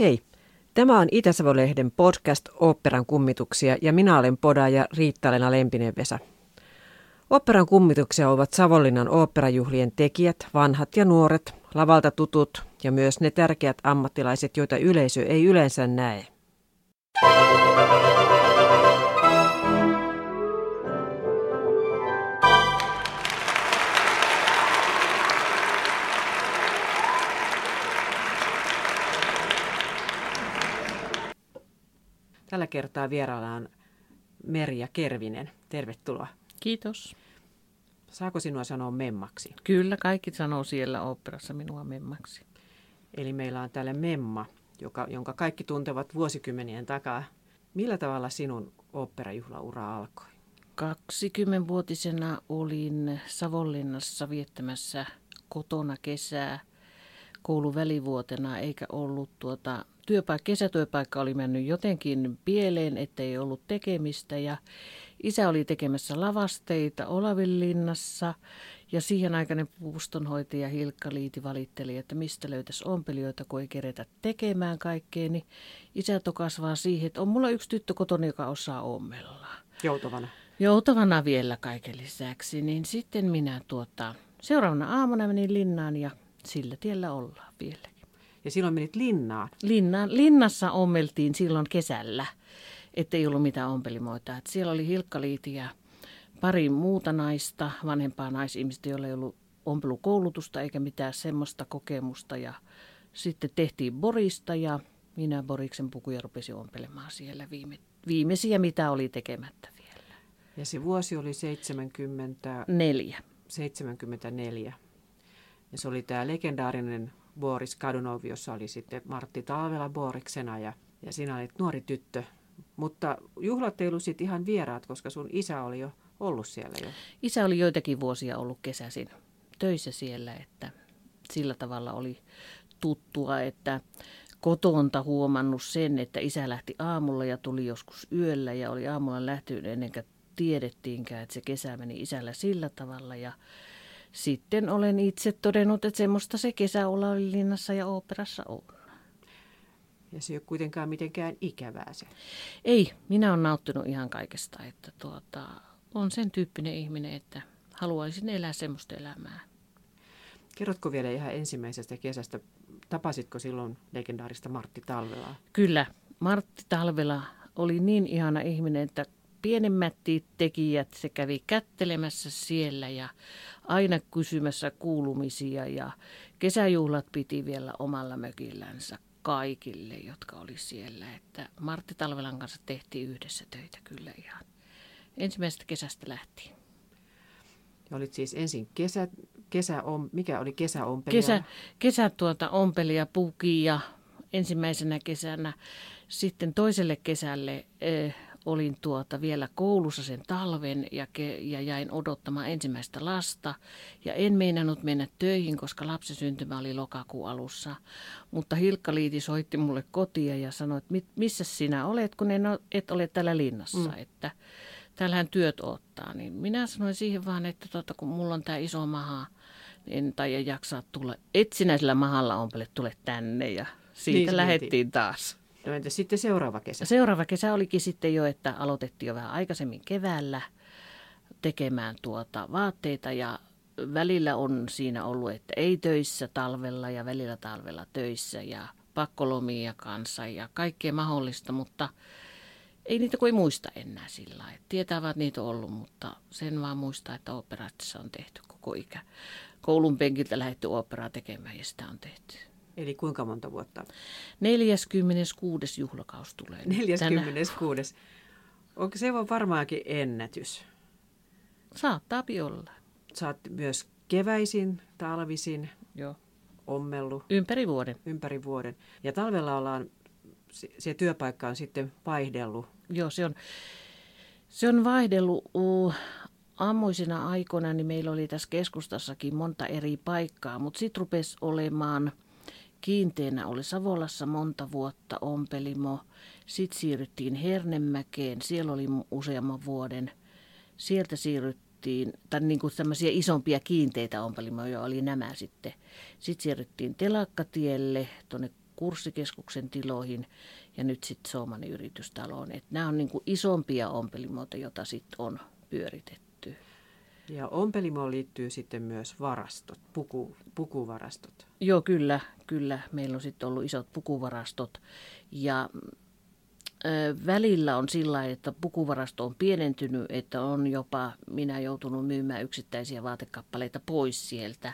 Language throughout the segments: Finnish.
Hei, tämä on Itä-Savo-lehden podcast Oopperan kummituksia ja minä olen podaaja Riitta-Lena Lempinen-Vesa. Oopperan kummituksia ovat Savonlinnan oopperajuhlien tekijät, vanhat ja nuoret, lavalta tutut ja myös ne tärkeät ammattilaiset, joita yleisö ei yleensä näe. Tällä kertaa vieraillaan Merja Kervinen. Tervetuloa. Kiitos. Saako sinua sanoa memmaksi? Kyllä, kaikki sanoo siellä oopperassa minua memmaksi. Eli meillä on täällä memma, joka, jonka kaikki tuntevat vuosikymmenien takaa. Millä tavalla sinun oopperajuhlaura alkoi? 20-vuotisena olin Savonlinnassa viettämässä kotona kesää kouluvälivuotena, eikä ollut tuota työpaikka, kesätyöpaikka oli mennyt jotenkin pieleen, ettei ollut tekemistä ja isä oli tekemässä lavasteita Olavinlinnassa ja siihen aikainen puustonhoitaja Hilkka Liiti valitteli, että mistä löytäisi ompelijoita, kun ei keretä tekemään kaikkea, niin isä tokas vaan siihen, että on mulla yksi tyttö kotona, joka osaa ommella. Joutavana. Joutavana vielä kaiken lisäksi, niin sitten minä tuota, seuraavana aamuna menin linnaan ja sillä tiellä ollaan vieläkin. Ja silloin menit linnaan. Linna, linnassa ommeltiin silloin kesällä, ettei ollut mitään ompelimoita. Et siellä oli Hilkkaliiti ja pari muuta naista, vanhempaa naisihmistä, joilla ei ollut ompelukoulutusta eikä mitään semmoista kokemusta. Ja sitten tehtiin Borista ja minä Boriksen pukuja rupesin ompelemaan siellä viime, viimeisiä, mitä oli tekemättä vielä. Ja se vuosi oli 70... Neljä. 74. Ja se oli tämä legendaarinen Boris Kadunov, jossa oli sitten Martti Talvela Boriksena ja, ja sinä olit nuori tyttö. Mutta juhlat ei ollut sitten ihan vieraat, koska sun isä oli jo ollut siellä jo. Isä oli joitakin vuosia ollut kesäisin töissä siellä, että sillä tavalla oli tuttua, että kotonta huomannut sen, että isä lähti aamulla ja tuli joskus yöllä ja oli aamulla lähtynyt ennen kuin tiedettiinkään, että se kesä meni isällä sillä tavalla ja sitten olen itse todennut, että semmoista se kesä linnassa ja oopperassa on. Ja se ei ole kuitenkaan mitenkään ikävää se. Ei, minä olen nauttinut ihan kaikesta, että tuota, on sen tyyppinen ihminen, että haluaisin elää semmoista elämää. Kerrotko vielä ihan ensimmäisestä kesästä, tapasitko silloin legendaarista Martti Talvelaa? Kyllä, Martti Talvela oli niin ihana ihminen, että pienemmät tekijät, se kävi kättelemässä siellä ja aina kysymässä kuulumisia ja kesäjuhlat piti vielä omalla mökillänsä kaikille, jotka oli siellä. Että Martti Talvelan kanssa tehtiin yhdessä töitä kyllä ihan ensimmäisestä kesästä lähtien. Ja olit siis ensin kesä, kesä on, mikä oli kesäompelija? Kesä, kesä tuota ompelija puki ja ensimmäisenä kesänä sitten toiselle kesälle eh, olin tuota vielä koulussa sen talven ja, ke, ja jäin odottamaan ensimmäistä lasta. Ja en meinannut mennä töihin, koska lapsen syntymä oli lokakuun alussa. Mutta Hilkka Liiti soitti mulle kotia ja sanoi, että missä sinä olet, kun en, et ole täällä linnassa. Mm. Että täällähän työt ottaa. Niin minä sanoin siihen vaan, että tota, kun mulla on tämä iso maha, niin en taida jaksaa tulla. Et sinä sillä mahalla ompele, tule tänne. Ja siitä niin, lähdettiin taas. No entä sitten seuraava kesä? Seuraava kesä olikin sitten jo, että aloitettiin jo vähän aikaisemmin keväällä tekemään tuota vaatteita ja välillä on siinä ollut, että ei töissä talvella ja välillä talvella töissä ja pakkolomia kanssa ja kaikkea mahdollista, mutta ei niitä kuin muista enää sillä lailla. Tietää että niitä on ollut, mutta sen vaan muistaa, että operaatissa on tehty koko ikä. Koulun penkiltä lähdetty operaa tekemään ja sitä on tehty. Eli kuinka monta vuotta? 46. juhlakaus tulee. 46. Onko se on varmaankin ennätys? Saattaa olla. Saat myös keväisin, talvisin Joo. ommellut. Ympäri vuoden. Ympäri vuoden. Ja talvella ollaan, se työpaikka on sitten vaihdellut. Joo, se on, se on vaihdellut. Uh, aamuisina aikoina niin meillä oli tässä keskustassakin monta eri paikkaa, mutta sitten rupesi olemaan – Kiinteänä oli Savolassa monta vuotta ompelimo. Sitten siirryttiin Hernemäkeen, siellä oli useamman vuoden. Sieltä siirryttiin, tai niin kuin tämmöisiä isompia kiinteitä ompelimoja oli nämä sitten. Sitten siirryttiin Telakkatielle tuonne kurssikeskuksen tiloihin ja nyt sitten Suomanin yritystaloon. Et nämä on niin kuin isompia ompelimoita, joita sitten on pyöritetty. Ja ompelimoon liittyy sitten myös varastot, puku, pukuvarastot. Joo, kyllä, kyllä. Meillä on sitten ollut isot pukuvarastot ja välillä on sillä että pukuvarasto on pienentynyt, että on jopa minä joutunut myymään yksittäisiä vaatekappaleita pois sieltä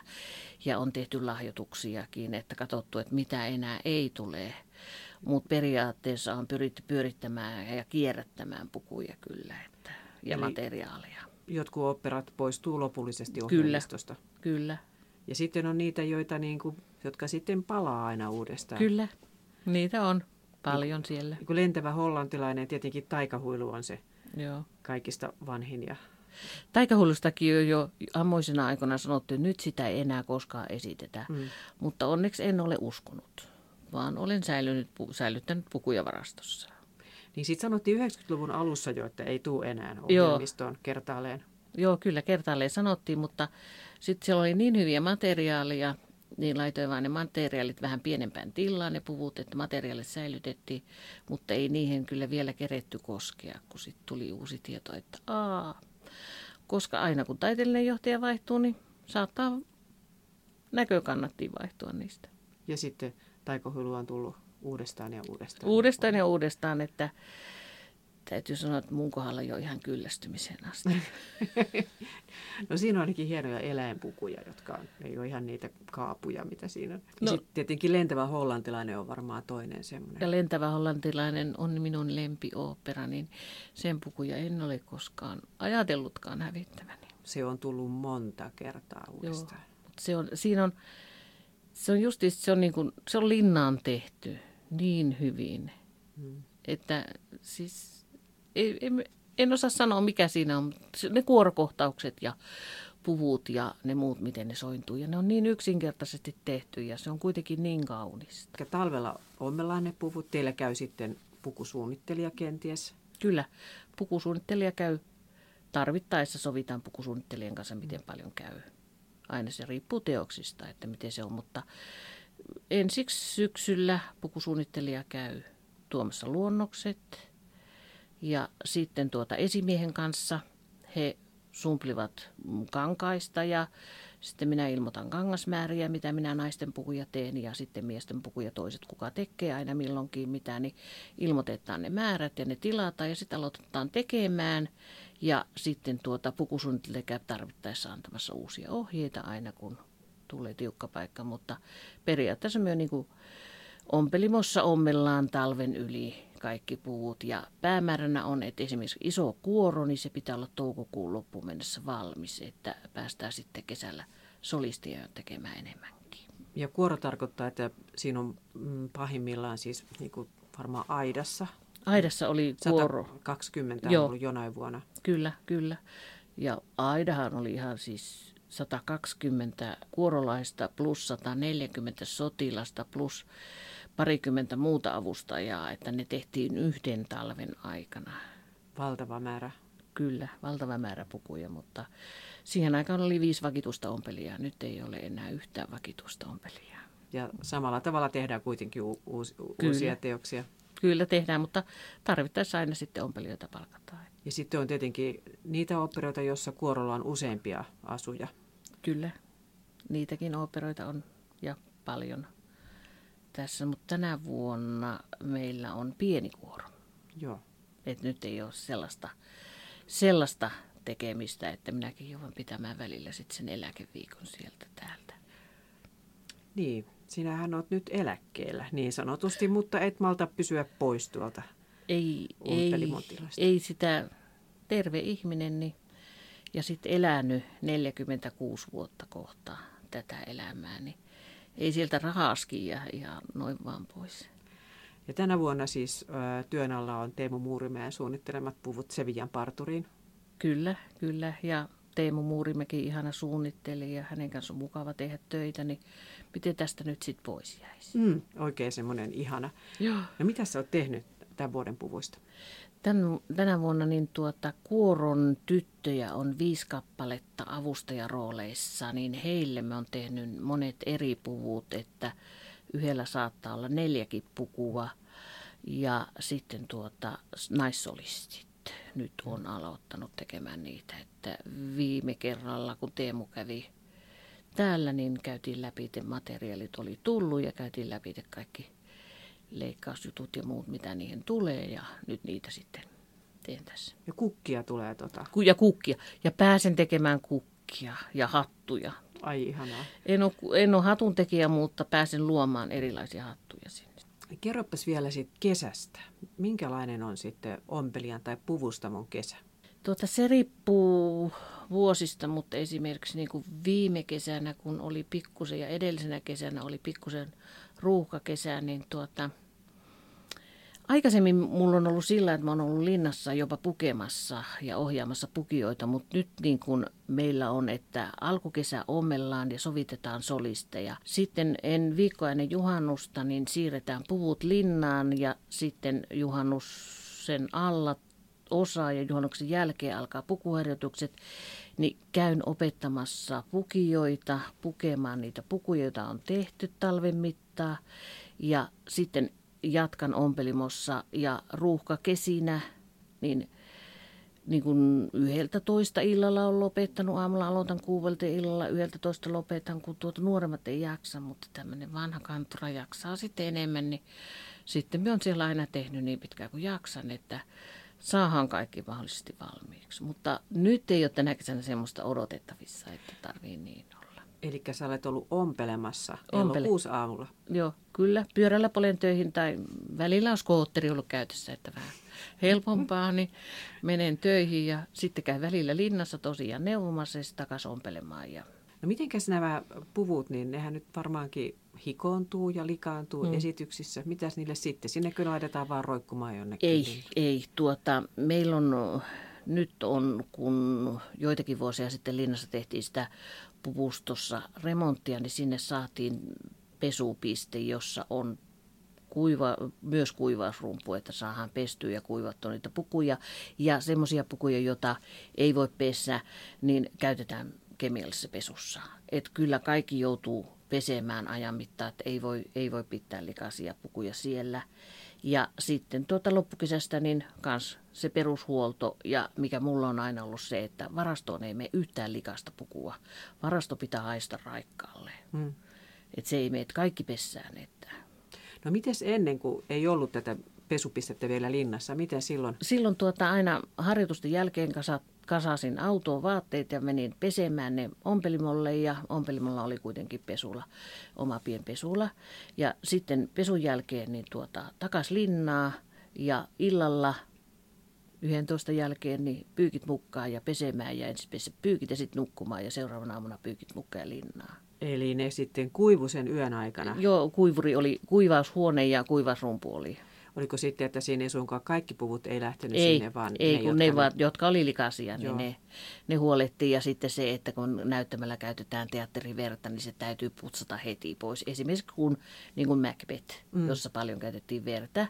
ja on tehty lahjoituksiakin, että katsottu, että mitä enää ei tule. Mutta periaatteessa on pyritty pyörittämään ja kierrättämään pukuja kyllä että, ja Eli materiaaleja. Jotkut operat poistuu lopullisesti ohjelmistosta. Kyllä, kyllä. Ja sitten on niitä, joita niin kuin, jotka sitten palaa aina uudestaan. Kyllä, niitä on. Paljon siellä. Kun lentävä hollantilainen, tietenkin taikahuilu on se Joo. kaikista vanhin. Ja... Taikahuilustakin on jo ammoisena aikana sanottu, että nyt sitä ei enää koskaan esitetä. Mm. Mutta onneksi en ole uskonut, vaan olen säilynyt, säilyttänyt pukuja varastossa. Niin sitten sanottiin 90-luvun alussa jo, että ei tule enää ohjelmistoon Joo. kertaalleen. Joo, kyllä kertaalleen sanottiin, mutta sitten siellä oli niin hyviä materiaaleja, niin laitoin vaan ne materiaalit vähän pienempään tilaan, ne puvut, että materiaalit säilytettiin, mutta ei niihin kyllä vielä keretty koskea, kun sitten tuli uusi tieto, että aa, koska aina kun taiteellinen johtaja vaihtuu, niin saattaa näkökannattiin vaihtua niistä. Ja sitten taikohylu on tullut uudestaan ja uudestaan. Uudestaan ja uudestaan, että täytyy sanoa, että mun kohdalla jo ihan kyllästymiseen asti. no siinä on ainakin hienoja eläinpukuja, jotka on, ei ole ihan niitä kaapuja, mitä siinä on. No, sitten tietenkin lentävä hollantilainen on varmaan toinen semmoinen. Ja lentävä hollantilainen on minun lempiooppera, niin sen pukuja en ole koskaan ajatellutkaan hävittäväni. Se on tullut monta kertaa uudestaan. Joo, mutta se on, siinä on, se on just se on, niin kuin, se on linnaan tehty niin hyvin, hmm. että siis en, en osaa sanoa, mikä siinä on. Ne kuorokohtaukset ja puvut ja ne muut, miten ne sointuu. Ja ne on niin yksinkertaisesti tehty ja se on kuitenkin niin kaunista. Talvella ommellaan ne puvut. Teillä käy sitten pukusuunnittelija kenties? Kyllä, pukusuunnittelija käy. Tarvittaessa sovitaan pukusuunnittelijan kanssa, miten paljon käy. Aina se riippuu teoksista, että miten se on, mutta ensiksi syksyllä pukusuunnittelija käy tuomassa luonnokset – ja sitten tuota esimiehen kanssa he sumplivat kankaista ja sitten minä ilmoitan kangasmääriä, mitä minä naisten pukuja teen ja sitten miesten pukuja toiset, kuka tekee aina milloinkin mitä, niin ilmoitetaan ne määrät ja ne tilataan ja sitten aloitetaan tekemään. Ja sitten tuota pukusuunnittelija käy tarvittaessa antamassa uusia ohjeita aina, kun tulee tiukka paikka, mutta periaatteessa myös niin ompelimossa ommellaan talven yli kaikki puut. Ja päämääränä on, että esimerkiksi iso kuoro, niin se pitää olla toukokuun loppuun mennessä valmis, että päästään sitten kesällä solistia tekemään enemmänkin. Ja kuoro tarkoittaa, että siinä on mm, pahimmillaan siis niin kuin varmaan aidassa. Aidassa oli kuoro. 120 Joo. ollut jonain vuonna. Kyllä, kyllä. Ja aidahan oli ihan siis 120 kuorolaista plus 140 sotilasta plus parikymmentä muuta avustajaa, että ne tehtiin yhden talven aikana. Valtava määrä. Kyllä, valtava määrä pukuja, mutta siihen aikaan oli viisi vakitusta ompelijaa. Nyt ei ole enää yhtään vakitusta ompelijaa. Ja samalla tavalla tehdään kuitenkin u- uusi, Kyllä. uusia teoksia. Kyllä tehdään, mutta tarvittaessa aina sitten ompelijoita palkataan. Ja sitten on tietenkin niitä operoita, joissa kuorolla on useampia asuja. Kyllä, niitäkin operoita on ja paljon tässä, mutta tänä vuonna meillä on pieni kuoro. Joo. Et nyt ei ole sellaista, sellaista tekemistä, että minäkin joudun pitämään välillä sit sen eläkeviikon sieltä täältä. Niin, sinähän olet nyt eläkkeellä niin sanotusti, mutta et malta pysyä pois tuolta ei, ei, ei sitä terve ihminen niin, ja sitten elänyt 46 vuotta kohta tätä elämää, niin ei sieltä rahaskin ja ihan noin vaan pois. Ja tänä vuonna siis ö, työn alla on Teemu Muurimäen suunnittelemat puvut Sevian parturiin. Kyllä, kyllä. Ja Teemu Muurimäki ihana suunnitteli ja hänen kanssa on mukava tehdä töitä, niin miten tästä nyt sitten pois jäisi? Mm, oikein semmoinen ihana. Joo. No mitä sä oot tehnyt tämän vuoden puvuista? Tän, tänä vuonna niin tuota, kuoron tyttöjä on viisi kappaletta avustajarooleissa, niin heille me on tehnyt monet eri puvut, että Yhdellä saattaa olla neljäkin pukua ja sitten tuota, naissolistit nyt on aloittanut tekemään niitä. Että viime kerralla, kun Teemu kävi täällä, niin käytiin läpi, että materiaalit oli tullut ja käytiin läpi kaikki leikkausjutut ja muut, mitä niihin tulee ja nyt niitä sitten teen tässä. Ja kukkia tulee tota. Ja kukkia. Ja pääsen tekemään kukkia ja hattuja. Ai ihanaa. En ole, en ole hatun tekijä, mutta pääsen luomaan erilaisia hattuja sinne. Kerropas vielä siitä kesästä. Minkälainen on sitten ompelijan tai puvustamon kesä? Tuota, se riippuu vuosista, mutta esimerkiksi niin kuin viime kesänä, kun oli pikkusen ja edellisenä kesänä oli pikkusen ruuhkakesä, niin tuota, Aikaisemmin mulla on ollut sillä, että mä oon ollut linnassa jopa pukemassa ja ohjaamassa pukijoita, mutta nyt niin kuin meillä on, että alkukesä ommellaan ja sovitetaan solisteja. Sitten en viikkoa ennen juhannusta, niin siirretään puvut linnaan ja sitten juhannuksen alla osa ja juhannuksen jälkeen alkaa pukuharjoitukset, niin käyn opettamassa pukijoita, pukemaan niitä pukuja, joita on tehty talven mittaa. Ja sitten jatkan ompelimossa ja ruuhka kesinä, niin, niin kun yhdeltä toista illalla on lopettanut, aamulla aloitan kuuvelta illalla, yhdeltä toista lopetan, kun tuota nuoremmat ei jaksa, mutta tämmöinen vanha kantura jaksaa sitten enemmän, niin sitten me on siellä aina tehnyt niin pitkään kuin jaksan, että saahan kaikki mahdollisesti valmiiksi. Mutta nyt ei ole tänä kesänä semmoista odotettavissa, että tarvii niin Eli sä olet ollut ompelemassa Ompele. kuusi aamulla. Joo, kyllä. Pyörällä polen töihin tai välillä on skootteri ollut käytössä, että vähän helpompaa, niin menen töihin ja sitten käyn välillä linnassa tosiaan neuvomassa ja takaisin ompelemaan. Ja... No mitenkäs nämä puvut, niin nehän nyt varmaankin hikoontuu ja likaantuu mm. esityksissä. Mitäs niille sitten? Sinne kyllä laitetaan vaan roikkumaan jonnekin. Ei, ei. Tuota, meillä on nyt on, kun joitakin vuosia sitten linnassa tehtiin sitä puvustossa remonttia, niin sinne saatiin pesupiste, jossa on kuiva, myös kuivausrumpu, että saadaan pestyä ja kuivattua niitä pukuja. Ja semmoisia pukuja, joita ei voi pesä, niin käytetään kemiallisessa pesussa. Et kyllä kaikki joutuu pesemään ajan mittaan, että ei voi, ei voi pitää likaisia pukuja siellä. Ja sitten tuota loppukesästä niin kans se perushuolto ja mikä mulla on aina ollut se, että varastoon ei mene yhtään likasta pukua. Varasto pitää haista raikkaalle. Hmm. Että se ei mene kaikki pessään. Että. No miten ennen kuin ei ollut tätä pesupistettä vielä linnassa, miten silloin? Silloin tuota aina harjoitusten jälkeen kasat, kasasin autoon vaatteet ja menin pesemään ne ompelimolle ja ompelimolla oli kuitenkin pesula, oma pienpesula. Ja sitten pesun jälkeen niin tuota, takas linnaa ja illalla 11 jälkeen niin pyykit mukaan ja pesemään ja ensin pese pyykit ja sitten nukkumaan ja seuraavana aamuna pyykit mukaan ja linnaa. Eli ne sitten kuivu sen yön aikana? Joo, kuivuri oli, kuivaushuone ja kuivausrumpu oli. Oliko sitten, että siinä ei suinkaan kaikki puvut ei lähtenyt ei, sinne, vaan ei, ne, kun ne, vaan, jotka oli likaisia, niin ne, ne huolettiin. Ja sitten se, että kun näyttämällä käytetään teatteriverta, niin se täytyy putsata heti pois. Esimerkiksi kun, niin kuin Macbeth, mm. jossa paljon käytettiin verta,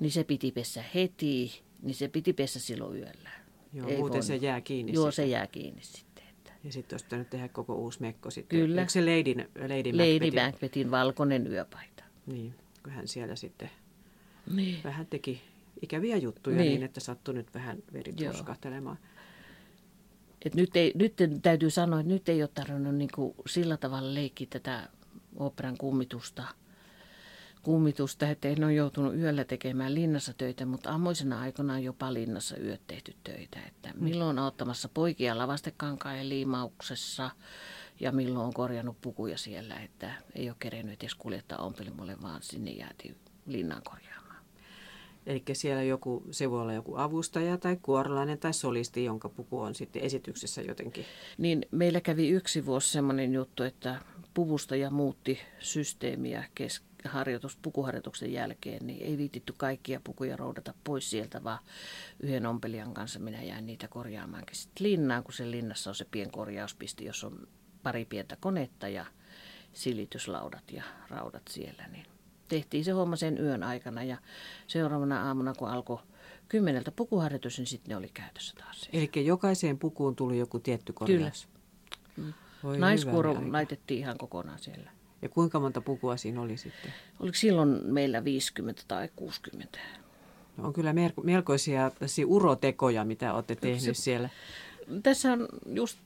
niin se piti pesä heti, niin se piti pesä silloin yöllä. Joo, ei muuten voinut. se jää kiinni. Joo, sitten. se jää kiinni sitten. Ja sitten olisi pitänyt tehdä koko uusi mekko sitten. Kyllä. Eikö se Lady, Lady, Lady Macbethin? Macbethin valkoinen yöpaita. Niin, kun hän siellä sitten niin. vähän teki ikäviä juttuja niin, niin että sattui nyt vähän veritruskahtelemaan. Et nyt, ei, nyt täytyy sanoa, että nyt ei ole tarvinnut niin kuin sillä tavalla leikkiä tätä operan kummitusta, kummitusta, että en ole joutunut yöllä tekemään linnassa töitä, mutta ammoisena aikana on jopa linnassa yöt tehty töitä. Että mm. milloin on ottamassa poikia lavastekankaan liimauksessa ja milloin on korjannut pukuja siellä, että ei ole kerennyt edes kuljettaa ompelimolle, vaan sinne jäätiin linnan korjaamaan. Eli siellä joku, se voi olla joku avustaja tai kuorolainen tai solisti, jonka puku on sitten esityksessä jotenkin. Niin meillä kävi yksi vuosi semmoinen juttu, että puvustaja muutti systeemiä kes- harjoitus, pukuharjoituksen jälkeen, niin ei viititty kaikkia pukuja roudata pois sieltä, vaan yhden ompelijan kanssa minä jäin niitä korjaamaankin sitten linnaan, kun se linnassa on se pien korjauspisti, jos on pari pientä konetta ja silityslaudat ja raudat siellä, niin tehtiin se homma sen yön aikana ja seuraavana aamuna, kun alkoi kymmeneltä pukuharjoitus, niin sitten ne oli käytössä taas. Eli jokaiseen pukuun tuli joku tietty korjaus? Kyllä. Naiskuoro laitettiin ihan kokonaan siellä. Ja kuinka monta pukua siinä oli sitten? Oliko silloin meillä 50 tai 60? No on kyllä melkoisia urotekoja, mitä olette tehnyt se, siellä. Tässä on just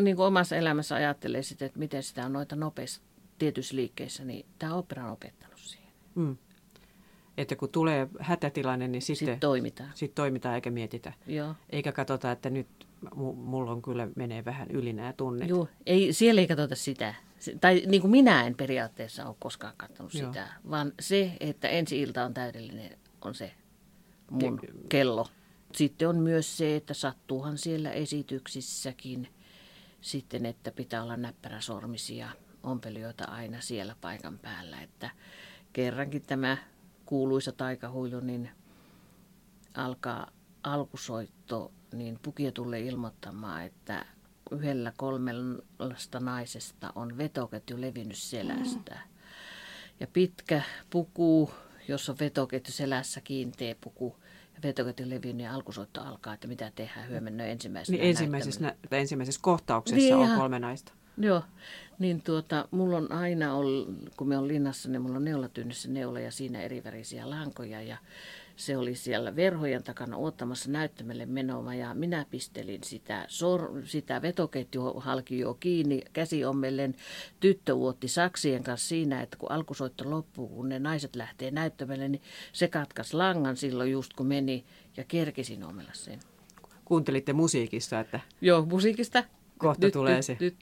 niin kuin omassa elämässä ajattelee sitä, että miten sitä on noita nopeissa tietyissä liikkeissä, niin tämä opera on opettanut siihen. Mm. Että kun tulee hätätilanne, niin sitten sit toimitaan. Sitten toimitaan eikä mietitä. Joo. Eikä katsota, että nyt mulla on kyllä menee vähän yli nämä tunnet. Joo, ei, siellä ei katsota sitä. Tai niin kuin minä en periaatteessa ole koskaan katsonut Joo. sitä, vaan se, että ensi ilta on täydellinen, on se mun Ke- kello. Sitten on myös se, että sattuuhan siellä esityksissäkin sitten, että pitää olla näppäräsormisia ompelijoita aina siellä paikan päällä. Että kerrankin tämä kuuluisa taikahuilu, niin alkaa alkusoitto, niin Pukia tulee ilmoittamaan, että yhdellä kolmesta naisesta on vetoketju levinnyt selästä. Ja pitkä puku, jossa on vetoketju selässä, kiinteä puku, ja vetoketju levinnyt ja alkusoitto alkaa, että mitä tehdään hyömennö ensimmäisenä niin ensimmäisessä, nä- ensimmäisessä kohtauksessa niin, on kolme naista. Joo, niin tuota, mulla on aina ollut, kun me on linnassa, niin mulla on neulatynnyssä neula ja siinä erivärisiä lankoja ja se oli siellä verhojen takana ottamassa näyttämälle menoa ja minä pistelin sitä, sor, sitä jo kiinni käsiommellen. Tyttö uotti saksien kanssa siinä, että kun alkusoitto loppuu, kun ne naiset lähtee näyttämälle, niin se katkas langan silloin just kun meni ja kerkisin omella sen. Kuuntelitte musiikista, että... Joo, musiikista. Kohta nyt, tulee nyt, se. Nyt,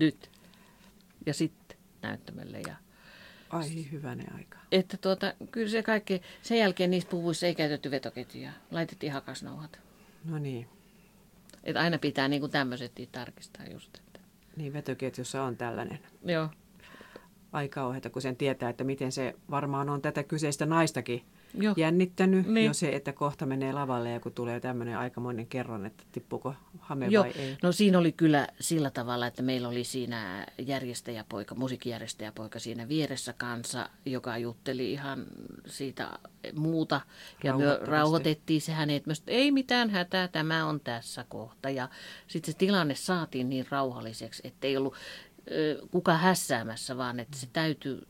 nyt. Ja sitten näyttämälle ja Ai hyvänen aika. Että tuota, kyllä se kaikki, sen jälkeen niissä puvuissa ei käytetty vetoketjuja. Laitettiin hakasnauhat. No niin. Että aina pitää niin kuin tämmöiset tarkistaa just. Että. Niin, vetoketjussa on tällainen. Joo. Aika kauheata, kun sen tietää, että miten se varmaan on tätä kyseistä naistakin Joo. jännittänyt niin. jo se, että kohta menee lavalle ja kun tulee tämmöinen aikamoinen kerron, että tippuuko hame Joo. vai ei. No siinä oli kyllä sillä tavalla, että meillä oli siinä järjestäjäpoika, musiikkijärjestäjäpoika siinä vieressä kanssa, joka jutteli ihan siitä muuta. Ja me rauhoitettiin se hänet myös, että ei mitään hätää, tämä on tässä kohta. Ja sitten se tilanne saatiin niin rauhalliseksi, että ei ollut kuka hässäämässä, vaan että se täytyy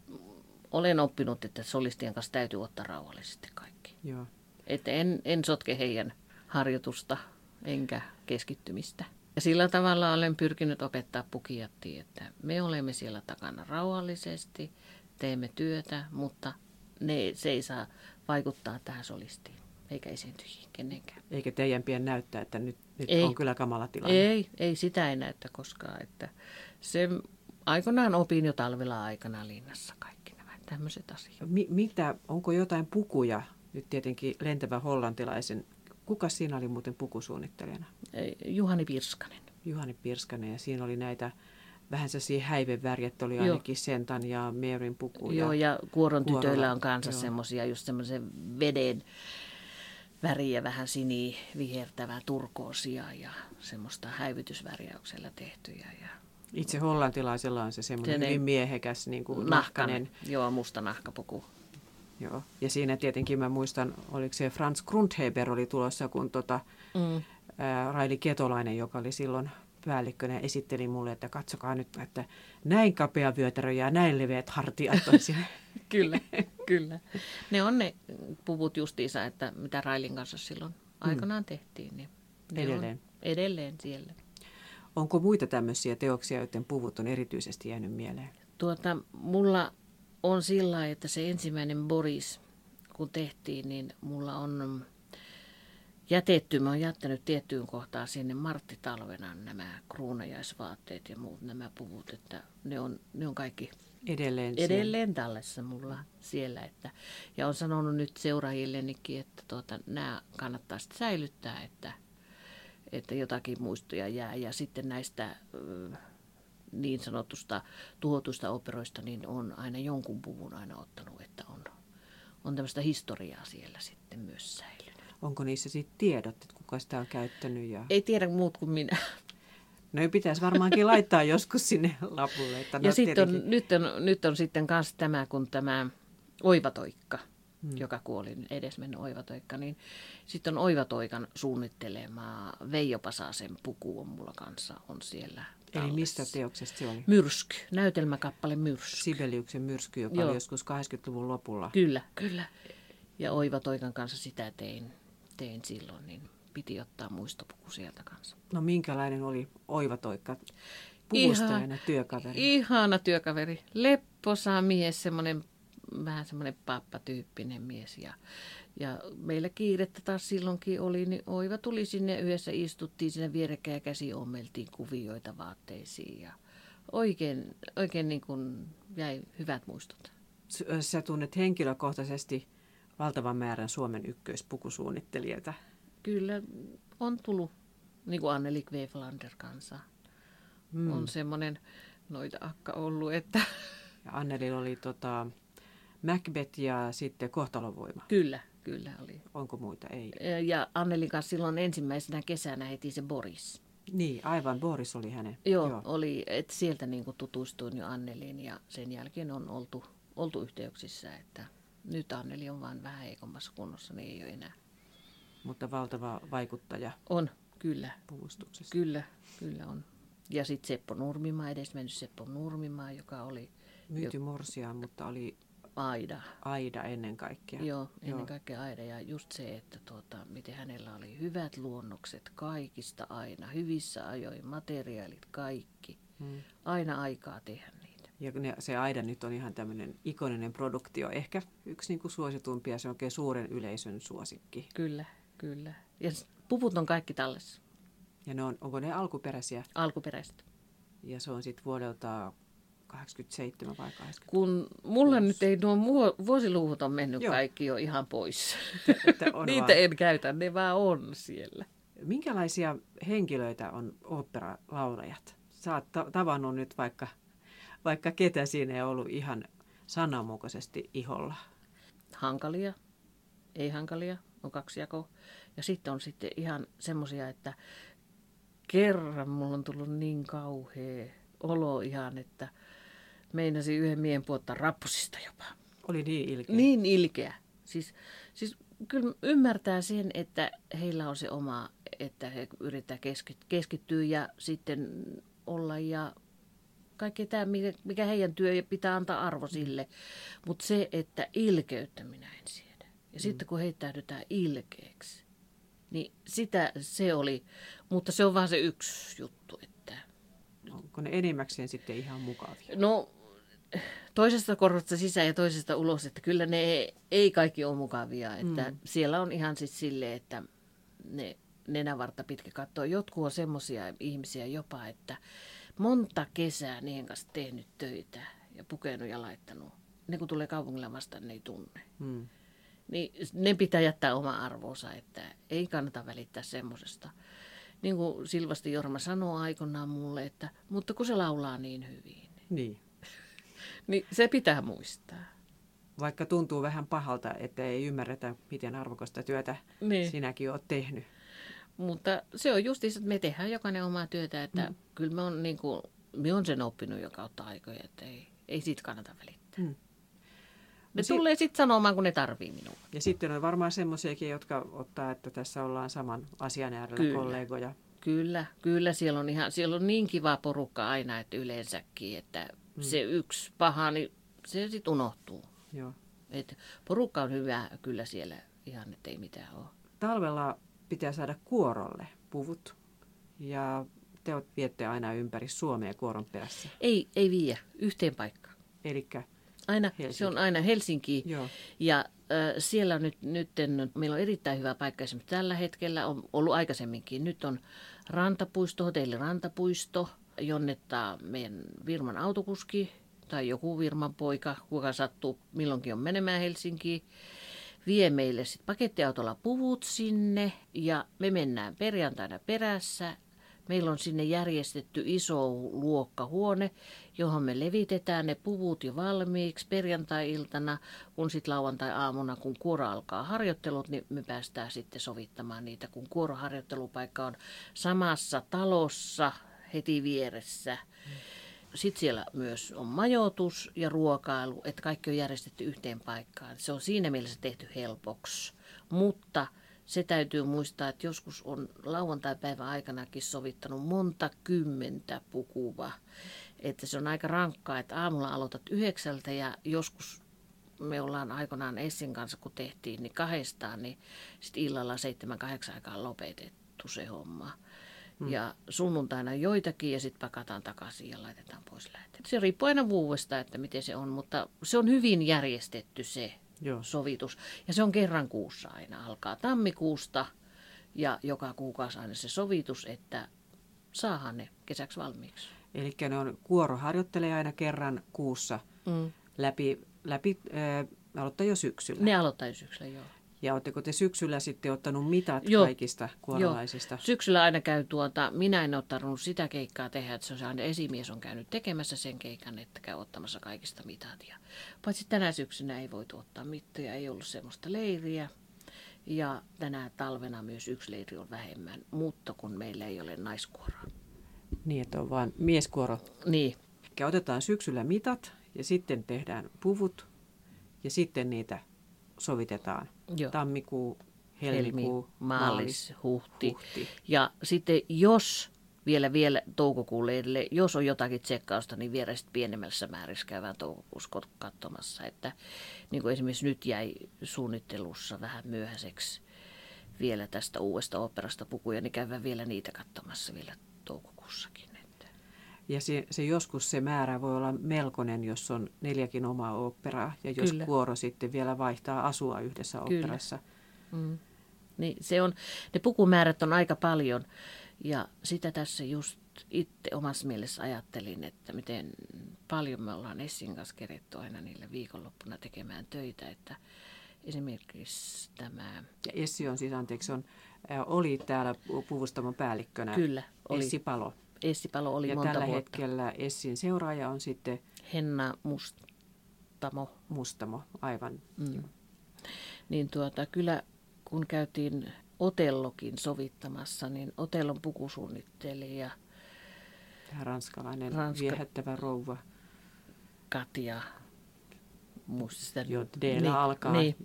olen oppinut, että solistien kanssa täytyy ottaa rauhallisesti kaikki. Joo. Että en, en sotke heidän harjoitusta enkä keskittymistä. Ja sillä tavalla olen pyrkinyt opettaa pukiatti, että me olemme siellä takana rauhallisesti, teemme työtä, mutta ne, se ei saa vaikuttaa tähän solistiin, eikä esiintyjiin kenenkään. Eikä teidän pien näyttää, että nyt, nyt ei, on kyllä kamala tilanne. Ei, ei sitä ei näyttä koskaan. Että se aikoinaan opin jo talvella aikana linnassa kaikki tämmöiset asiat. Mi- mitä, onko jotain pukuja, nyt tietenkin lentävä hollantilaisen, kuka siinä oli muuten pukusuunnittelijana? Juhani Pirskanen. Juhani Pirskanen ja siinä oli näitä vähän sellaisia häivevärjet oli ainakin Joo. Sentan ja Meerin puku. Joo, ja Kuoron tytöillä on kanssa semmoisia just semmoisen veden väriä, vähän sini vihertävää turkoosia ja semmoista häivytysvärjäyksellä tehtyjä. Ja itse hollantilaisella on se semmoinen hyvin miehekäs niin kuin nahkanen. Joo, musta nahkapuku. Joo. Ja siinä tietenkin mä muistan, oliko se Franz Grundheber oli tulossa, kun tota, mm. ää, Raili Ketolainen, joka oli silloin päällikkönä, esitteli mulle, että katsokaa nyt, että näin kapea vyötärö ja näin leveät hartiat on siellä. kyllä, kyllä. Ne on ne puvut justiinsa, että mitä Railin kanssa silloin mm. aikanaan tehtiin. Niin edelleen. edelleen siellä. Onko muita tämmöisiä teoksia, joiden puvut on erityisesti jäänyt mieleen? Tuota, mulla on sillä että se ensimmäinen Boris, kun tehtiin, niin mulla on jätetty, mä oon jättänyt tiettyyn kohtaan sinne Martti Talvenan nämä kruunajaisvaatteet ja muut nämä puvut, että ne on, ne on kaikki edelleen, edelleen tallessa mulla siellä. Että, ja on sanonut nyt seuraajillenikin, että tuota, nämä kannattaa säilyttää, että että jotakin muistoja jää. Ja sitten näistä niin sanotusta tuhotusta operoista, niin on aina jonkun puvun aina ottanut, että on, on tämmöistä historiaa siellä sitten myös säilynyt. Onko niissä sitten tiedot, että kuka sitä on käyttänyt? Ja... Ei tiedä muut kuin minä. No pitäisi varmaankin laittaa joskus sinne lapulle. Että ja no, sitten on, nyt, on, nyt on sitten myös tämä, kun tämä oivatoikka – hmm. joka kuoli edesmennyt Oivatoikka, niin sitten on Oivatoikan suunnittelemaa Veijo Pasasen puku on mulla kanssa on siellä Eli tallessa. mistä teoksesta se oli? Myrsky, näytelmäkappale Myrsky. Sibeliuksen myrsky, joka Joo. oli joskus 80-luvun lopulla. Kyllä, kyllä. Ja Oiva Toikan kanssa sitä tein, tein silloin, niin piti ottaa muistopuku sieltä kanssa. No minkälainen oli Oiva Toikka puvustajana työkaveri? Ihana työkaveri. Lepposa mies, semmoinen vähän semmoinen pappatyyppinen mies. Ja, ja meillä kiirettä taas silloinkin oli, niin Oiva tuli sinne yhdessä, istuttiin sinne vierekkäin ja käsi ommeltiin kuvioita vaatteisiin. Ja oikein, oikein niin kuin jäi hyvät muistot. Sä tunnet henkilökohtaisesti valtavan määrän Suomen ykköispukusuunnittelijoita. Kyllä on tullut, niin kuin Anneli Kveflander kanssa. Mm. On semmoinen noita akka ollut, että Ja Annelilla oli tota, Macbeth ja sitten Kohtalonvoima. kyllä, kyllä oli. Onko muita? Ei. Ja Annelin kanssa silloin ensimmäisenä kesänä heti se Boris. Niin, aivan. Boris oli hänen. Joo, Joo. oli, että sieltä niin kuin tutustuin jo Anneliin ja sen jälkeen on oltu, oltu yhteyksissä, että nyt Anneli on vaan vähän heikommassa kunnossa, niin ei ole enää. Mutta valtava vaikuttaja On, kyllä, puvustuksessa. kyllä, kyllä on. Ja sitten Seppo Nurmimaa, edesmennyt Seppo Nurmimaa, joka oli Myyty Morsiaan, mutta oli Aida. Aida ennen kaikkea. Joo, ennen Joo. kaikkea Aida. Ja just se, että tuota, miten hänellä oli hyvät luonnokset kaikista aina, hyvissä ajoin, materiaalit, kaikki. Mm. Aina aikaa tehdä niitä. Ja ne, se Aida nyt on ihan tämmöinen ikoninen produktio. Ehkä yksi niin kuin suositumpia, se on oikein suuren yleisön suosikki. Kyllä, kyllä. Ja puvut on kaikki tallessa, Ja ne on, onko ne alkuperäisiä? alkuperäiset. Ja se on sitten vuodelta 87 vai 80. Kun mulla nyt ei nuo vuosiluvut on mennyt Joo. kaikki jo ihan pois. Että on Niitä vaan. en käytä, ne vaan on siellä. Minkälaisia henkilöitä on oopperalaulajat? Sä oot ta- tavannut nyt vaikka, vaikka ketä siinä ei ollut ihan sananmukaisesti iholla. hankalia, ei hankalia, on kaksi jakoa. Ja sitten on sitten ihan semmoisia, että kerran mulla on tullut niin kauhea olo ihan, että meinasin yhden miehen puottaa rappusista jopa. Oli niin ilkeä. Niin ilkeä. Siis, siis kyllä ymmärtää sen, että heillä on se oma, että he yrittää keskit- keskittyä ja sitten olla ja kaikki tämä, mikä- heidän työ pitää antaa arvo sille. Mutta se, että ilkeyttä minä en siedä. Ja mm. sitten kun heittäydytään ilkeäksi, niin sitä se oli. Mutta se on vaan se yksi juttu, että Onko ne enimmäkseen sitten ihan mukavia? No toisesta korvasta sisään ja toisesta ulos, että kyllä ne ei, kaikki ole mukavia. Että mm. Siellä on ihan siis silleen, että ne nenävartta pitkä katsoo. Jotkut on semmoisia ihmisiä jopa, että monta kesää niiden kanssa tehnyt töitä ja pukenut ja laittanut. Ne kun tulee kaupungilla vastaan, ne ei tunne. Hmm. Niin ne pitää jättää oma arvonsa, että ei kannata välittää semmoisesta. Niin kuin Silvasti Jorma sanoo aikoinaan mulle, että mutta kun se laulaa niin hyvin. Niin. Niin se pitää muistaa. Vaikka tuntuu vähän pahalta, että ei ymmärretä, miten arvokasta työtä Niin. sinäkin olet tehnyt. Mutta se on just että me tehdään jokainen omaa työtä, että mm. kyllä me on, niin kuin, me on sen oppinut jo kautta aikoja, että ei, ei siitä kannata välittää. Mm. Ne No si- tulee sitten sanomaan, kun ne tarvii minua. Ja sitten on varmaan semmoisiakin, jotka ottaa, että tässä ollaan saman asian äärellä Kyllä. kollegoja. Kyllä, kyllä siellä on, ihan, siellä on niin kiva porukka aina, että yleensäkin, että mm. se yksi paha, niin se sitten unohtuu. Joo. Et porukka on hyvä kyllä siellä ihan, että ei mitään ole. Talvella pitää saada kuorolle puvut. Ja te viette aina ympäri Suomea kuoron perässä. Ei, ei vie yhteen paikkaan. Eli Aina, Helsinki. se on aina Helsinki. Joo. Ja äh, siellä nyt, nyt, meillä on erittäin hyvä paikka esimerkiksi tällä hetkellä, on ollut aikaisemminkin. Nyt on Rantapuisto, hotelli Rantapuisto, jonnetta meidän Virman autokuski tai joku Virman poika, kuka sattuu milloinkin on menemään Helsinkiin, vie meille sitten pakettiautolla puvut sinne ja me mennään perjantaina perässä. Meillä on sinne järjestetty iso luokkahuone, johon me levitetään ne puvut jo valmiiksi perjantai-iltana, kun sitten lauantai-aamuna, kun kuoro alkaa harjoittelut, niin me päästään sitten sovittamaan niitä, kun kuoroharjoittelupaikka on samassa talossa heti vieressä. Sitten siellä myös on majoitus ja ruokailu, että kaikki on järjestetty yhteen paikkaan. Se on siinä mielessä tehty helpoksi, mutta se täytyy muistaa, että joskus on lauantai-päivän aikanakin sovittanut monta kymmentä pukua. Että se on aika rankkaa, että aamulla aloitat yhdeksältä ja joskus me ollaan aikoinaan Essin kanssa, kun tehtiin, niin kahdestaan, niin sitten illalla seitsemän, kahdeksan aikaa lopetettu se homma. Hmm. Ja sunnuntaina joitakin ja sitten pakataan takaisin ja laitetaan pois lähteet. Se riippuu aina vuodesta, että miten se on, mutta se on hyvin järjestetty se Joo. sovitus. Ja se on kerran kuussa aina, alkaa tammikuusta ja joka kuukausi aina se sovitus, että saahan ne kesäksi valmiiksi. Eli ne on, kuoro harjoittelee aina kerran kuussa mm. läpi, läpi äh, aloittaa jo syksyllä. Ne aloittaa jo syksyllä, joo. Ja oletteko te syksyllä sitten ottanut mitat Joo. kaikista kuorolaisista? Joo. Syksyllä aina käy tuota, minä en ottanut sitä keikkaa tehdä, että se on aina esimies on käynyt tekemässä sen keikan, että käy ottamassa kaikista mitat. Ja, paitsi tänä syksynä ei voitu ottaa mittoja, ei ollut semmoista leiriä. Ja tänä talvena myös yksi leiri on vähemmän, mutta kun meillä ei ole naiskuoroa. Niin, että on vain mieskuoro. Niin. Ja otetaan syksyllä mitat ja sitten tehdään puvut ja sitten niitä sovitetaan. Joo. Tammikuu, helmikuu, Helmi, maalis, huhti. huhti. Ja sitten jos vielä, vielä toukokuun leirille, jos on jotakin tsekkausta, niin vielä sitten pienemmässä määrissä käydään toukokuussa katsomassa. Että niin kuin esimerkiksi nyt jäi suunnittelussa vähän myöhäiseksi vielä tästä uudesta operasta pukuja, niin käydään vielä niitä katsomassa vielä toukokuussakin. Ja se, se joskus se määrä voi olla melkoinen, jos on neljäkin omaa operaa ja jos Kyllä. kuoro sitten vielä vaihtaa asua yhdessä operassa. Mm. Niin se on, ne pukumäärät on aika paljon ja sitä tässä just itse omassa mielessä ajattelin, että miten paljon me ollaan Essin kanssa keretty aina niillä viikonloppuna tekemään töitä, että esimerkiksi tämä... Ja Essi on siis, anteeksi, on, oli täällä puvustamon päällikkönä. Kyllä, oli. Essi Palo. Essipalo oli ja monta tällä vuotta. hetkellä Essin seuraaja on sitten... Henna Mustamo. Mustamo, aivan. Mm. Niin tuota, kyllä kun käytiin Otellokin sovittamassa, niin Otellon pukusuunnittelija... Tämä ranskalainen Ranska... viehättävä rouva. Katja muista sitä. Joo, d niin, alkaa. Niin,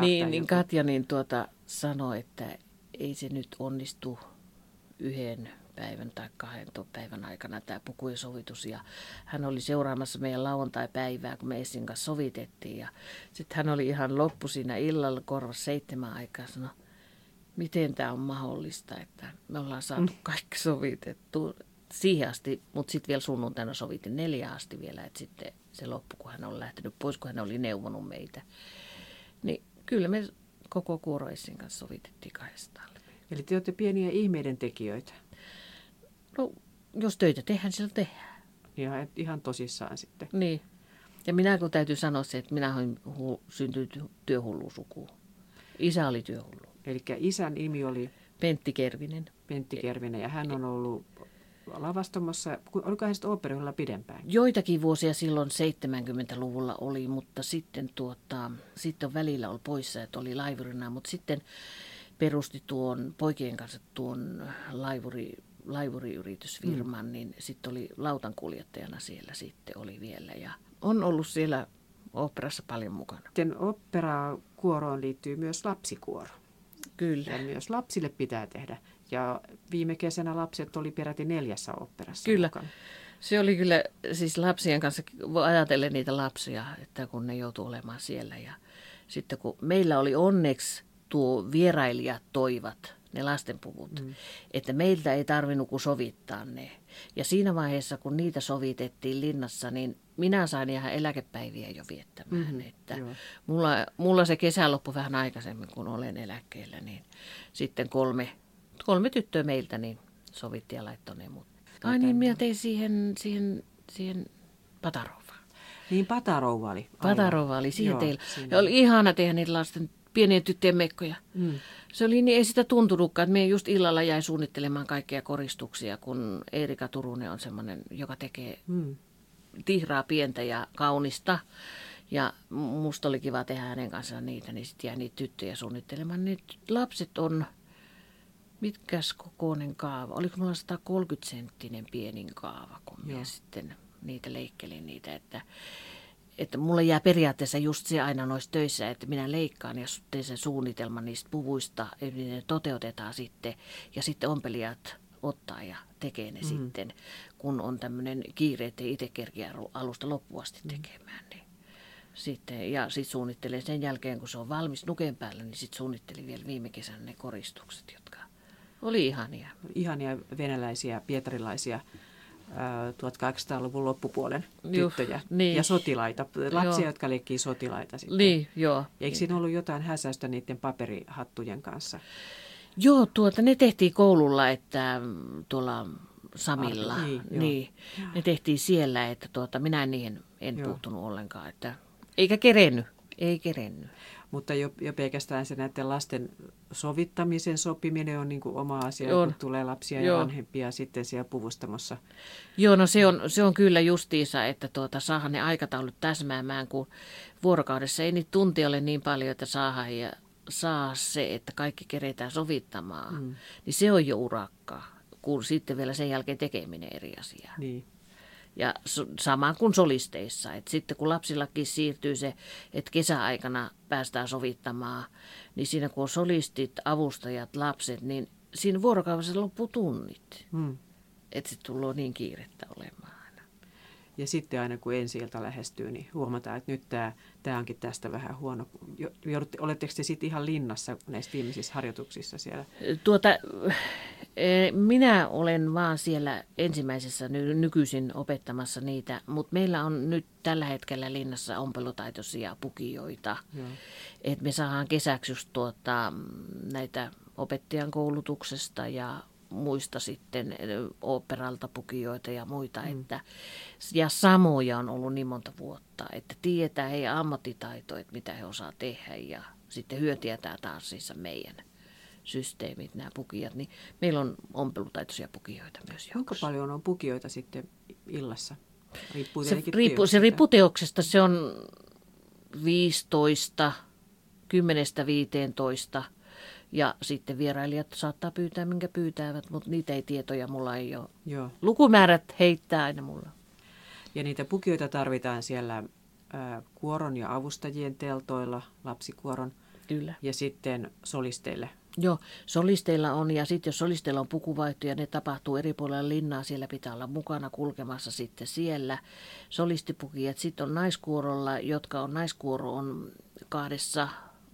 niin, niin Katja niin tuota, sanoi, että ei se nyt onnistu yhden päivän tai kahden päivän aikana tämä pukujen sovitus. Ja hän oli seuraamassa meidän lauantai-päivää, kun me Essin kanssa sovitettiin. Ja sitten hän oli ihan loppu siinä illalla korvassa seitsemän aikaa sanoi, miten tämä on mahdollista, että me ollaan saatu mm. kaikki sovitettu siihen asti, mutta sitten vielä sunnuntaina sovitin neljä asti vielä, että sitten se loppu, kun hän on lähtenyt pois, kun hän oli neuvonut meitä. Niin kyllä me koko kuoroissin kanssa sovitettiin kahdestaan. Eli te olette pieniä ihmeiden tekijöitä. No, jos töitä tehdään, sillä tehdään. Ja ihan tosissaan sitten. Niin. Ja minä kun täytyy sanoa se, että minä olen hu- syntynyt työhullusukuun. Isä oli työhullu. Eli isän nimi oli? Pentti Kervinen. Pentti Kervinen ja hän on ollut lavastomassa, oliko hän sitten oopperilla pidempään? Joitakin vuosia silloin 70-luvulla oli, mutta sitten, tuota, sitten välillä oli poissa, että oli laivurina, mutta sitten perusti tuon poikien kanssa tuon laivuri laivuriyritysfirman, mm. niin sitten oli lautankuljettajana siellä sitten oli vielä ja on ollut siellä operassa paljon mukana. Sitten operakuoroon liittyy myös lapsikuoro. Kyllä. Ja myös lapsille pitää tehdä. Ja viime kesänä lapset oli peräti neljässä operassa Kyllä. mukana. Se oli kyllä, siis lapsien kanssa ajatellen niitä lapsia, että kun ne joutuu olemaan siellä. Ja sitten kun meillä oli onneksi tuo vierailijat toivat ne lastenpuvut. Mm. Että meiltä ei tarvinnut kuin sovittaa ne. Ja siinä vaiheessa, kun niitä sovitettiin linnassa, niin minä sain ihan eläkepäiviä jo viettämään. Mm-hmm, että mulla, mulla se kesä loppui vähän aikaisemmin, kun olen eläkkeellä, niin sitten kolme, kolme tyttöä meiltä niin sovitti ja laittoi ne mut. Ai niin, minä tein siihen, siihen, siihen patarouvaan. Niin patarouva oli. Patarouva oli siihen Joo, teillä. Ja oli ihana tehdä niitä lasten pieniä tyttöjen mekkoja. Mm. Se oli niin, ei sitä tuntunutkaan, että me just illalla jäi suunnittelemaan kaikkia koristuksia, kun Erika Turunen on semmoinen, joka tekee mm. tihraa pientä ja kaunista. Ja musta oli kiva tehdä hänen kanssaan niitä, niin sitten jäi niitä tyttöjä suunnittelemaan. Nyt lapset on, mitkäs kokoinen kaava? Oliko mulla 130 senttinen pienin kaava, kun minä sitten niitä leikkelin niitä, että että mulle jää periaatteessa just se aina noissa töissä, että minä leikkaan ja teen sen suunnitelman niistä puvuista, eli ne toteutetaan sitten ja sitten ompelijat ottaa ja tekee ne mm. sitten, kun on tämmöinen kiire, ettei itse kerkiä alusta loppuun asti mm. tekemään. Niin sitten, ja sitten suunnittelee sen jälkeen, kun se on valmis nuken päällä, niin sitten suunnittelin vielä viime kesänä ne koristukset, jotka oli ihania. Ihania venäläisiä, pietarilaisia 1800-luvun loppupuolen tyttöjä Juh, niin. ja sotilaita, lapsia, joo. jotka leikkii sotilaita sitten. Niin, joo. Eikö siinä ollut jotain häsäystä niiden paperihattujen kanssa? Joo, tuota, ne tehtiin koululla, että mm, tuolla Samilla, Arto, niin, niin ne tehtiin siellä, että tuota, minä niihin en joo. puuttunut ollenkaan, että eikä kerennyt, ei kerennyt. Mutta jo, jo pelkästään se näiden lasten sovittamisen sopiminen on niin kuin oma asia, on. kun tulee lapsia Joo. ja vanhempia sitten siellä puvustamossa. Joo, no se on, se on kyllä justiisa, että tuota, saadaan ne aikataulut täsmäämään, kun vuorokaudessa ei niitä tuntia ole niin paljon, että saadaan ja saa se, että kaikki keretään sovittamaan. Mm. Niin se on jo urakka, kun sitten vielä sen jälkeen tekeminen eri asia. Niin. Ja sama kuin solisteissa. Et sitten kun lapsillakin siirtyy se, että kesäaikana päästään sovittamaan, niin siinä kun on solistit, avustajat, lapset, niin siinä vuorokaudessa loppuu tunnit. Hmm. Että se tulee niin kiirettä olemaan. Ja sitten aina kun ensi ilta lähestyy, niin huomataan, että nyt tämä, tämä onkin tästä vähän huono. Joudutte, oletteko te sitten ihan linnassa näissä viimeisissä harjoituksissa siellä? Tuota, e, minä olen vaan siellä ensimmäisessä nykyisin opettamassa niitä, mutta meillä on nyt tällä hetkellä linnassa ompelutaitoisia pukijoita. että me saadaan kesäksi just tuota, näitä opettajan koulutuksesta ja muista sitten operalta pukijoita ja muita. Mm. Että, ja samoja on ollut niin monta vuotta, että tietää heidän ammattitaito, että mitä he osaa tehdä ja sitten hyötiä taas siis meidän systeemit, nämä pukijat, niin meillä on ompelutaitoisia pukijoita myös. Kuinka paljon on pukijoita sitten illassa? Riippuu se, riippuu, se riippuu teoksesta. Se on 15, 10-15 ja sitten vierailijat saattaa pyytää, minkä pyytävät, mutta niitä ei tietoja mulla ei ole. Joo. Lukumäärät heittää aina mulla. Ja niitä pukioita tarvitaan siellä äh, kuoron ja avustajien teltoilla, lapsikuoron. Kyllä. Ja sitten solisteille. Joo, solisteilla on, ja sitten jos solisteilla on pukuvaihto ja ne tapahtuu eri puolilla linnaa, siellä pitää olla mukana kulkemassa sitten siellä solistipukijat. Sitten on naiskuorolla, jotka on, naiskuoro on kahdessa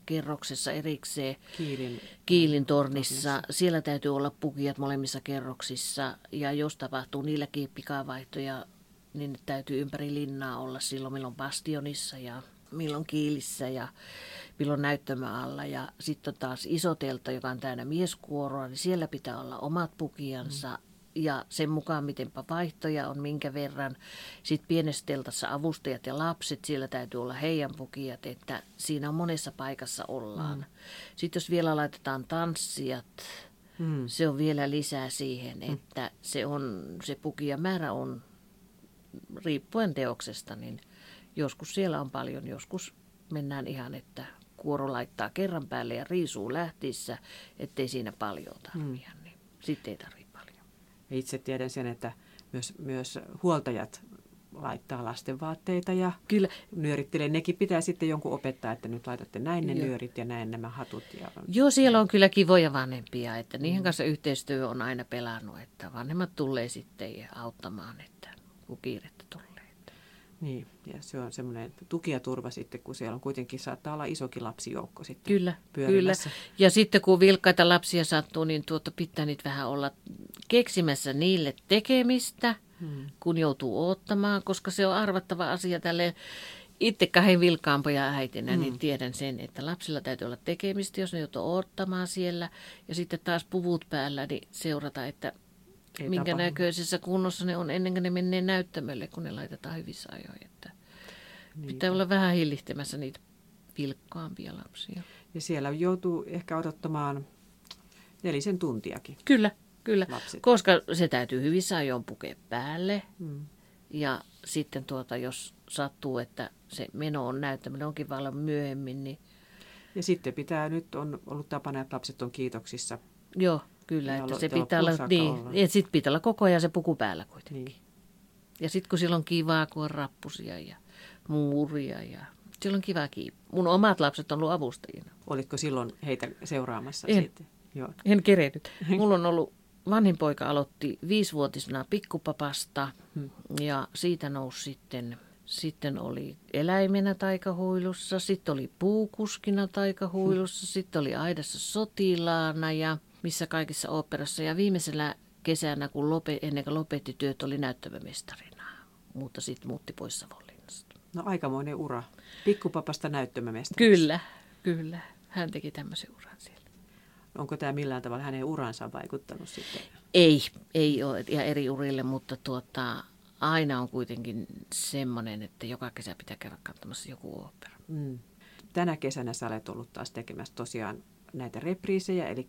kerroksessa erikseen Kiilin, Kiilin tornissa. tornissa. Siellä täytyy olla pukijat molemmissa kerroksissa ja jos tapahtuu niilläkin pikavaihtoja, niin täytyy ympäri linnaa olla silloin milloin bastionissa ja milloin kiilissä ja milloin näyttämöalla. Ja sitten taas isotelta, joka on täynnä mieskuoroa, niin siellä pitää olla omat pukijansa. Mm ja sen mukaan, mitenpä vaihtoja on, minkä verran. Sitten pienessä teltassa avustajat ja lapset, siellä täytyy olla heidän pukijat, että siinä on monessa paikassa ollaan. Mm. Sitten jos vielä laitetaan tanssijat, mm. se on vielä lisää siihen, mm. että se, on, se pukijan määrä on riippuen teoksesta, niin joskus siellä on paljon, joskus mennään ihan, että kuoro laittaa kerran päälle ja riisuu lähtissä, ettei siinä paljon tarvitse, mm. niin sitten ei tarvitse. Ja itse tiedän sen, että myös, myös huoltajat laittaa lasten vaatteita ja Kyllä. nyörittelee. Nekin pitää sitten jonkun opettaa, että nyt laitatte näin ne Joo. nyörit ja näin nämä hatut. Ja... Joo, siellä on kyllä kivoja vanhempia, että niihin mm. kanssa yhteistyö on aina pelannut, että vanhemmat tulee sitten auttamaan, että kun tulee. Niin, ja se on semmoinen tuki ja turva sitten, kun siellä on kuitenkin saattaa olla isokin lapsijoukko sitten Kyllä, kyllä. Ja sitten kun vilkkaita lapsia sattuu, niin tuota pitää niitä vähän olla keksimässä niille tekemistä, hmm. kun joutuu ottamaan, koska se on arvattava asia tälle itse kahden vilkaampoja äitinä, niin hmm. niin tiedän sen, että lapsilla täytyy olla tekemistä, jos ne joutuu ottamaan siellä. Ja sitten taas puvut päällä, niin seurata, että ei minkä tapahdu. näköisessä kunnossa ne on ennen kuin ne menee näyttämölle, kun ne laitetaan hyvissä ajoin. Että pitää olla vähän hillihtämässä niitä vilkkaampia lapsia. Ja siellä joutuu ehkä odottamaan nelisen tuntiakin. Kyllä, kyllä. Lapset. Koska se täytyy hyvissä ajoin pukea päälle. Hmm. Ja sitten tuota, jos sattuu, että se meno on näyttäminen onkin vallan myöhemmin, niin... Ja sitten pitää, nyt on ollut tapana, että lapset on kiitoksissa. Joo, Kyllä, että se pitää olla, niin, olla. Että sit pitää olla koko ajan se puku päällä kuitenkin. Niin. Ja sitten kun silloin kivaa, kun on rappusia ja muuria ja siellä on kiva kiippu. Mun omat lapset on ollut avustajina. Olitko silloin heitä seuraamassa En. sitten? Joo. En kerennyt. Mulla on ollut, vanhin poika aloitti viisivuotisena pikkupapasta Hmm. ja siitä nousi sitten, sitten oli eläimenä taikahuilussa, sitten oli puukuskina taikahuilussa, sitten oli aidassa sotilaana ja missä kaikissa oopperassa. Ja viimeisellä kesänä, kun lope, ennen kuin lopetti työt, oli näyttämömestarina, mutta sitten muutti pois Savonlinnasta. No aikamoinen ura. Pikkupapasta näyttömämestä. Kyllä, kyllä. Hän teki tämmöisen uran siellä. Onko tämä millään tavalla hänen uransa vaikuttanut sitten? Ei, ei ole ihan eri urille, mutta tuota, aina on kuitenkin semmoinen, että joka kesä pitää käydä katsomassa joku opera. Mm. Tänä kesänä sä olet ollut taas tekemässä tosiaan näitä repriisejä, eli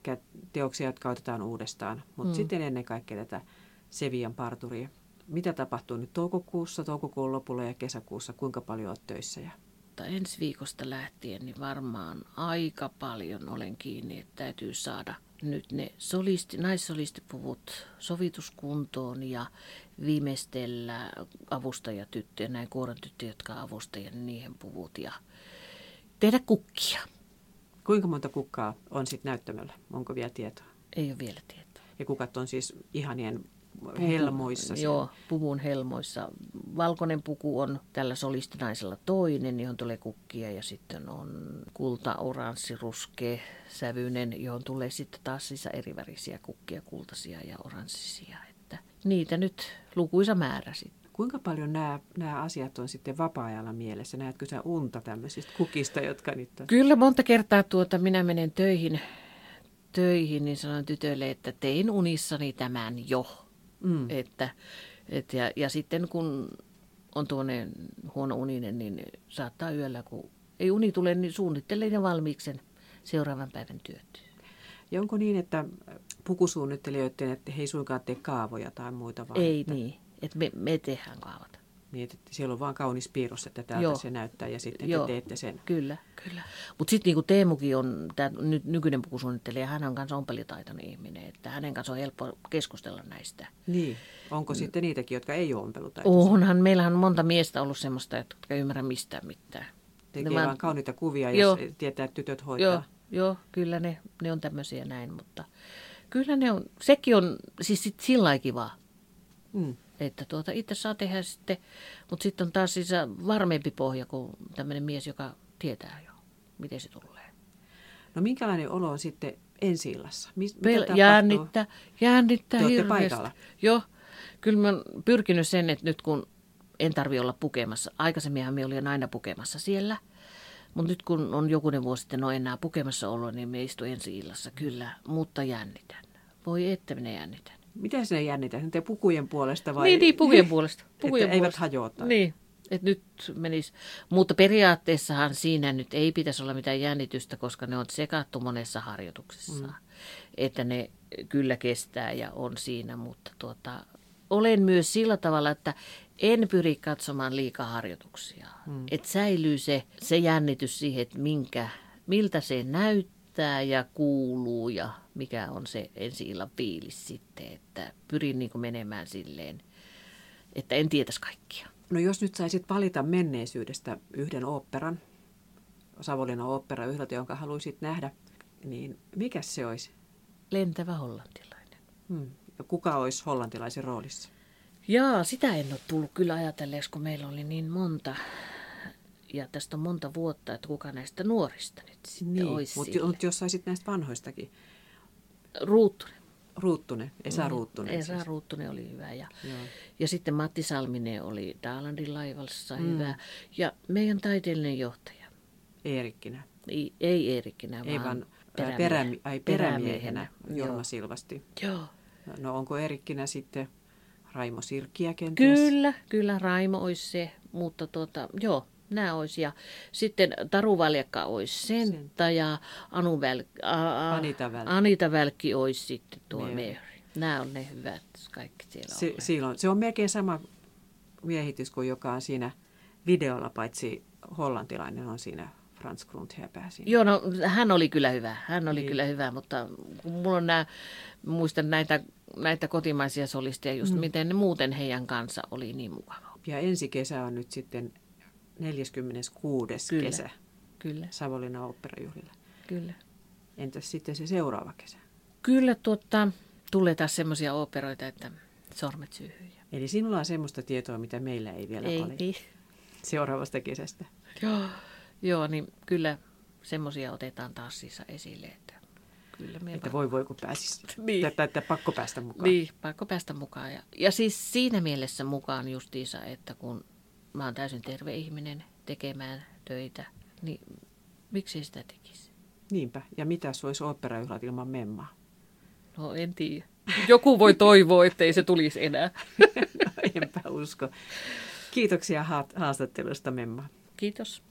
teoksia, jotka otetaan uudestaan, mutta Mm. sitten ennen kaikkea tätä Sevian parturia. Mitä tapahtuu nyt toukokuussa, toukokuun lopulla ja kesäkuussa? Kuinka paljon olet töissä? Ja... Mutta ensi viikosta lähtien niin varmaan aika paljon olen kiinni, että täytyy saada nyt ne solisti, naissolistipuvut sovituskuntoon ja viimeistellä avustajatyttöjä, näin kuoron tyttöjä, jotka niin niihin puvut ja tehdä kukkia. Kuinka monta kukkaa on sitten näyttämöllä? Onko vielä tietoa? Ei ole vielä tietoa. Ja kukat on siis ihanien helmoissa. siellä. Joo, puvun helmoissa. Valkoinen puku on tällä solistinaisella toinen, johon tulee kukkia ja sitten on kulta, oranssi, ruskea, sävyinen, johon tulee sitten taas sisä erivärisiä kukkia, kultaisia ja oranssisia. Että niitä nyt lukuisa määrä sitten. Kuinka paljon nämä, nämä asiat on sitten vapaa-ajalla mielessä? Näetkö sä unta tämmöisistä kukista, jotka nyt on? Kyllä monta kertaa tuota, minä menen töihin, töihin, niin sanon tytölle, että tein unissani tämän jo. Mm. Että, et ja, ja sitten kun on tuonne huono uninen, niin saattaa yöllä, kun ei uni tule, niin suunnittelen ja valmiiksen seuraavan päivän työt. Ja onko niin, että pukusuunnittelijoiden, että he ei suinkaan tee kaavoja tai muita, vaan Ei että, niin, että me, me tehdään kaavat. niin, että siellä on vaan kaunis piirros, että täältä Joo. se näyttää ja sitten Joo. te teette sen. Kyllä, kyllä. Mutta sitten niin kuin Teemukin on, tämä ny, nykyinen pukusuunnittelija, hän on kanssa ompelitaitoinen ihminen, että hänen kanssa on helppo keskustella näistä. Niin. Onko sitten niitäkin, jotka ei ole ompelutaitoisia? Onhan, meillähän on monta miestä ollut semmoista, jotka ei ymmärrä mistään mitään. Tekee Ne vaan- kauniita kuvia, Joo. jos tietää, että tytöt hoitaa. Joo, joo, kyllä ne, ne on tämmöisiä näin, mutta kyllä ne on, sekin on siis sit sillä lailla kiva, Mm. Että tuota, itse saa tehdä sitten, mutta sitten on taas siis varmempi pohja kuin tämmöinen mies, joka tietää jo, miten se tulee. No minkälainen olo on sitten ensi illassa? Mis, Pel- jännittää, jännittää Te hirveästi. paikalla? Joo, kyllä mä oon pyrkinyt sen, että nyt kun en tarvi olla pukemassa, aikaisemminhan me olin aina pukemassa siellä, mutta nyt kun on jokunen vuosi sitten ole enää pukemassa ollut, niin me istun ensi illassa kyllä, mutta jännitän. Voi että minä jännitän. Mitä sinä jännität? Te pukujen puolesta vai? Niin, niin, pukujen puolesta. Pukujen että eivät puolesta. hajoa tai? Niin, että nyt menisi. Mutta periaatteessahan siinä nyt ei pitäisi olla mitään jännitystä, koska ne on sekattu monessa harjoituksessa. Mm. Että ne kyllä kestää ja on siinä, mutta tuota, olen myös sillä tavalla, että en pyri katsomaan liikaa harjoituksia. Mm. Että säilyy se, se jännitys siihen, että minkä, miltä se näyttää ja kuuluu ja mikä on se ensi illan fiilis sitten. Että pyrin niin menemään silleen, että en tietäisi kaikkia. No jos nyt saisit valita menneisyydestä yhden oopperan, Savonlinnan ooppera yhdeltä, jonka haluaisit nähdä, niin mikä se olisi? Lentävä hollantilainen. Hmm. Ja kuka olisi hollantilaisen roolissa? Jaa, sitä en ole tullut kyllä ajatelleeksi, kun meillä oli niin monta. Ja tästä on monta vuotta, että kuka näistä nuorista nyt sitten Niin, olisi mutta sille. mut jos saisit näistä vanhoistakin. Ruuttunen. Ruuttunen, Esa Ruuttunen. Mm, Esa siis. Ruuttunen oli hyvä. Ja, Joo. ja sitten Matti Salminen oli Daalandin laivassa mm. hyvä. Ja meidän taiteellinen johtaja. Eerikkinä. Ei, ei Eerikkinä, Ei vaan vaan perämie- perämi, ai, perämiehenä, Jorma Joo. Silvasti. Joo. No onko Eerikkinä sitten Raimo Sirkkiä kenties? Kyllä, kyllä Raimo olisi se, mutta tuota, joo, nämä olisi. Ja sitten Taru Valjakka olisi Sentta ja Anu Väl, a, a, Anita Välkki. Anita Välkki olisi sitten tuo Mary. Mary. Nämä on ne hyvät kaikki siellä Se, silloin, se on melkein sama miehitys kuin joka on siinä videolla, paitsi hollantilainen on siinä Franz Grundherpää siinä. Joo, no hän oli kyllä hyvä. Hän oli Niin. kyllä hyvä, mutta mulla on nämä, muistan näitä, näitä kotimaisia solisteja just, mm. miten ne muuten heidän kanssa oli niin mukava. Ja ensi kesä on nyt sitten 46. Kyllä. kesä Kyllä, Savonlinnan oopperajuhlilla. kyllä. Entäs sitten se seuraava kesä? Kyllä tuota, tulee taas semmoisia operoita, että sormet syyhyy. Eli sinulla on semmoista tietoa, mitä meillä ei vielä Ei, ole ei. seuraavasta kesästä. Joo, joo, niin kyllä semmoisia otetaan taas siis esille, että kyllä me Että voi voi kun pääsis. Niin. Että, että pakko päästä mukaan. Niin, pakko päästä mukaan. Ja, ja siis siinä mielessä mukaan justiinsa, että kun mä oon täysin terve ihminen tekemään töitä, niin miksi sitä tekisi? Niinpä. Ja mitä olisi oopperajuhlat ilman memmaa? No en tiedä. Joku voi toivoa, ettei se tulisi enää. No, enpä usko. Kiitoksia haastattelusta, Memma. Kiitos.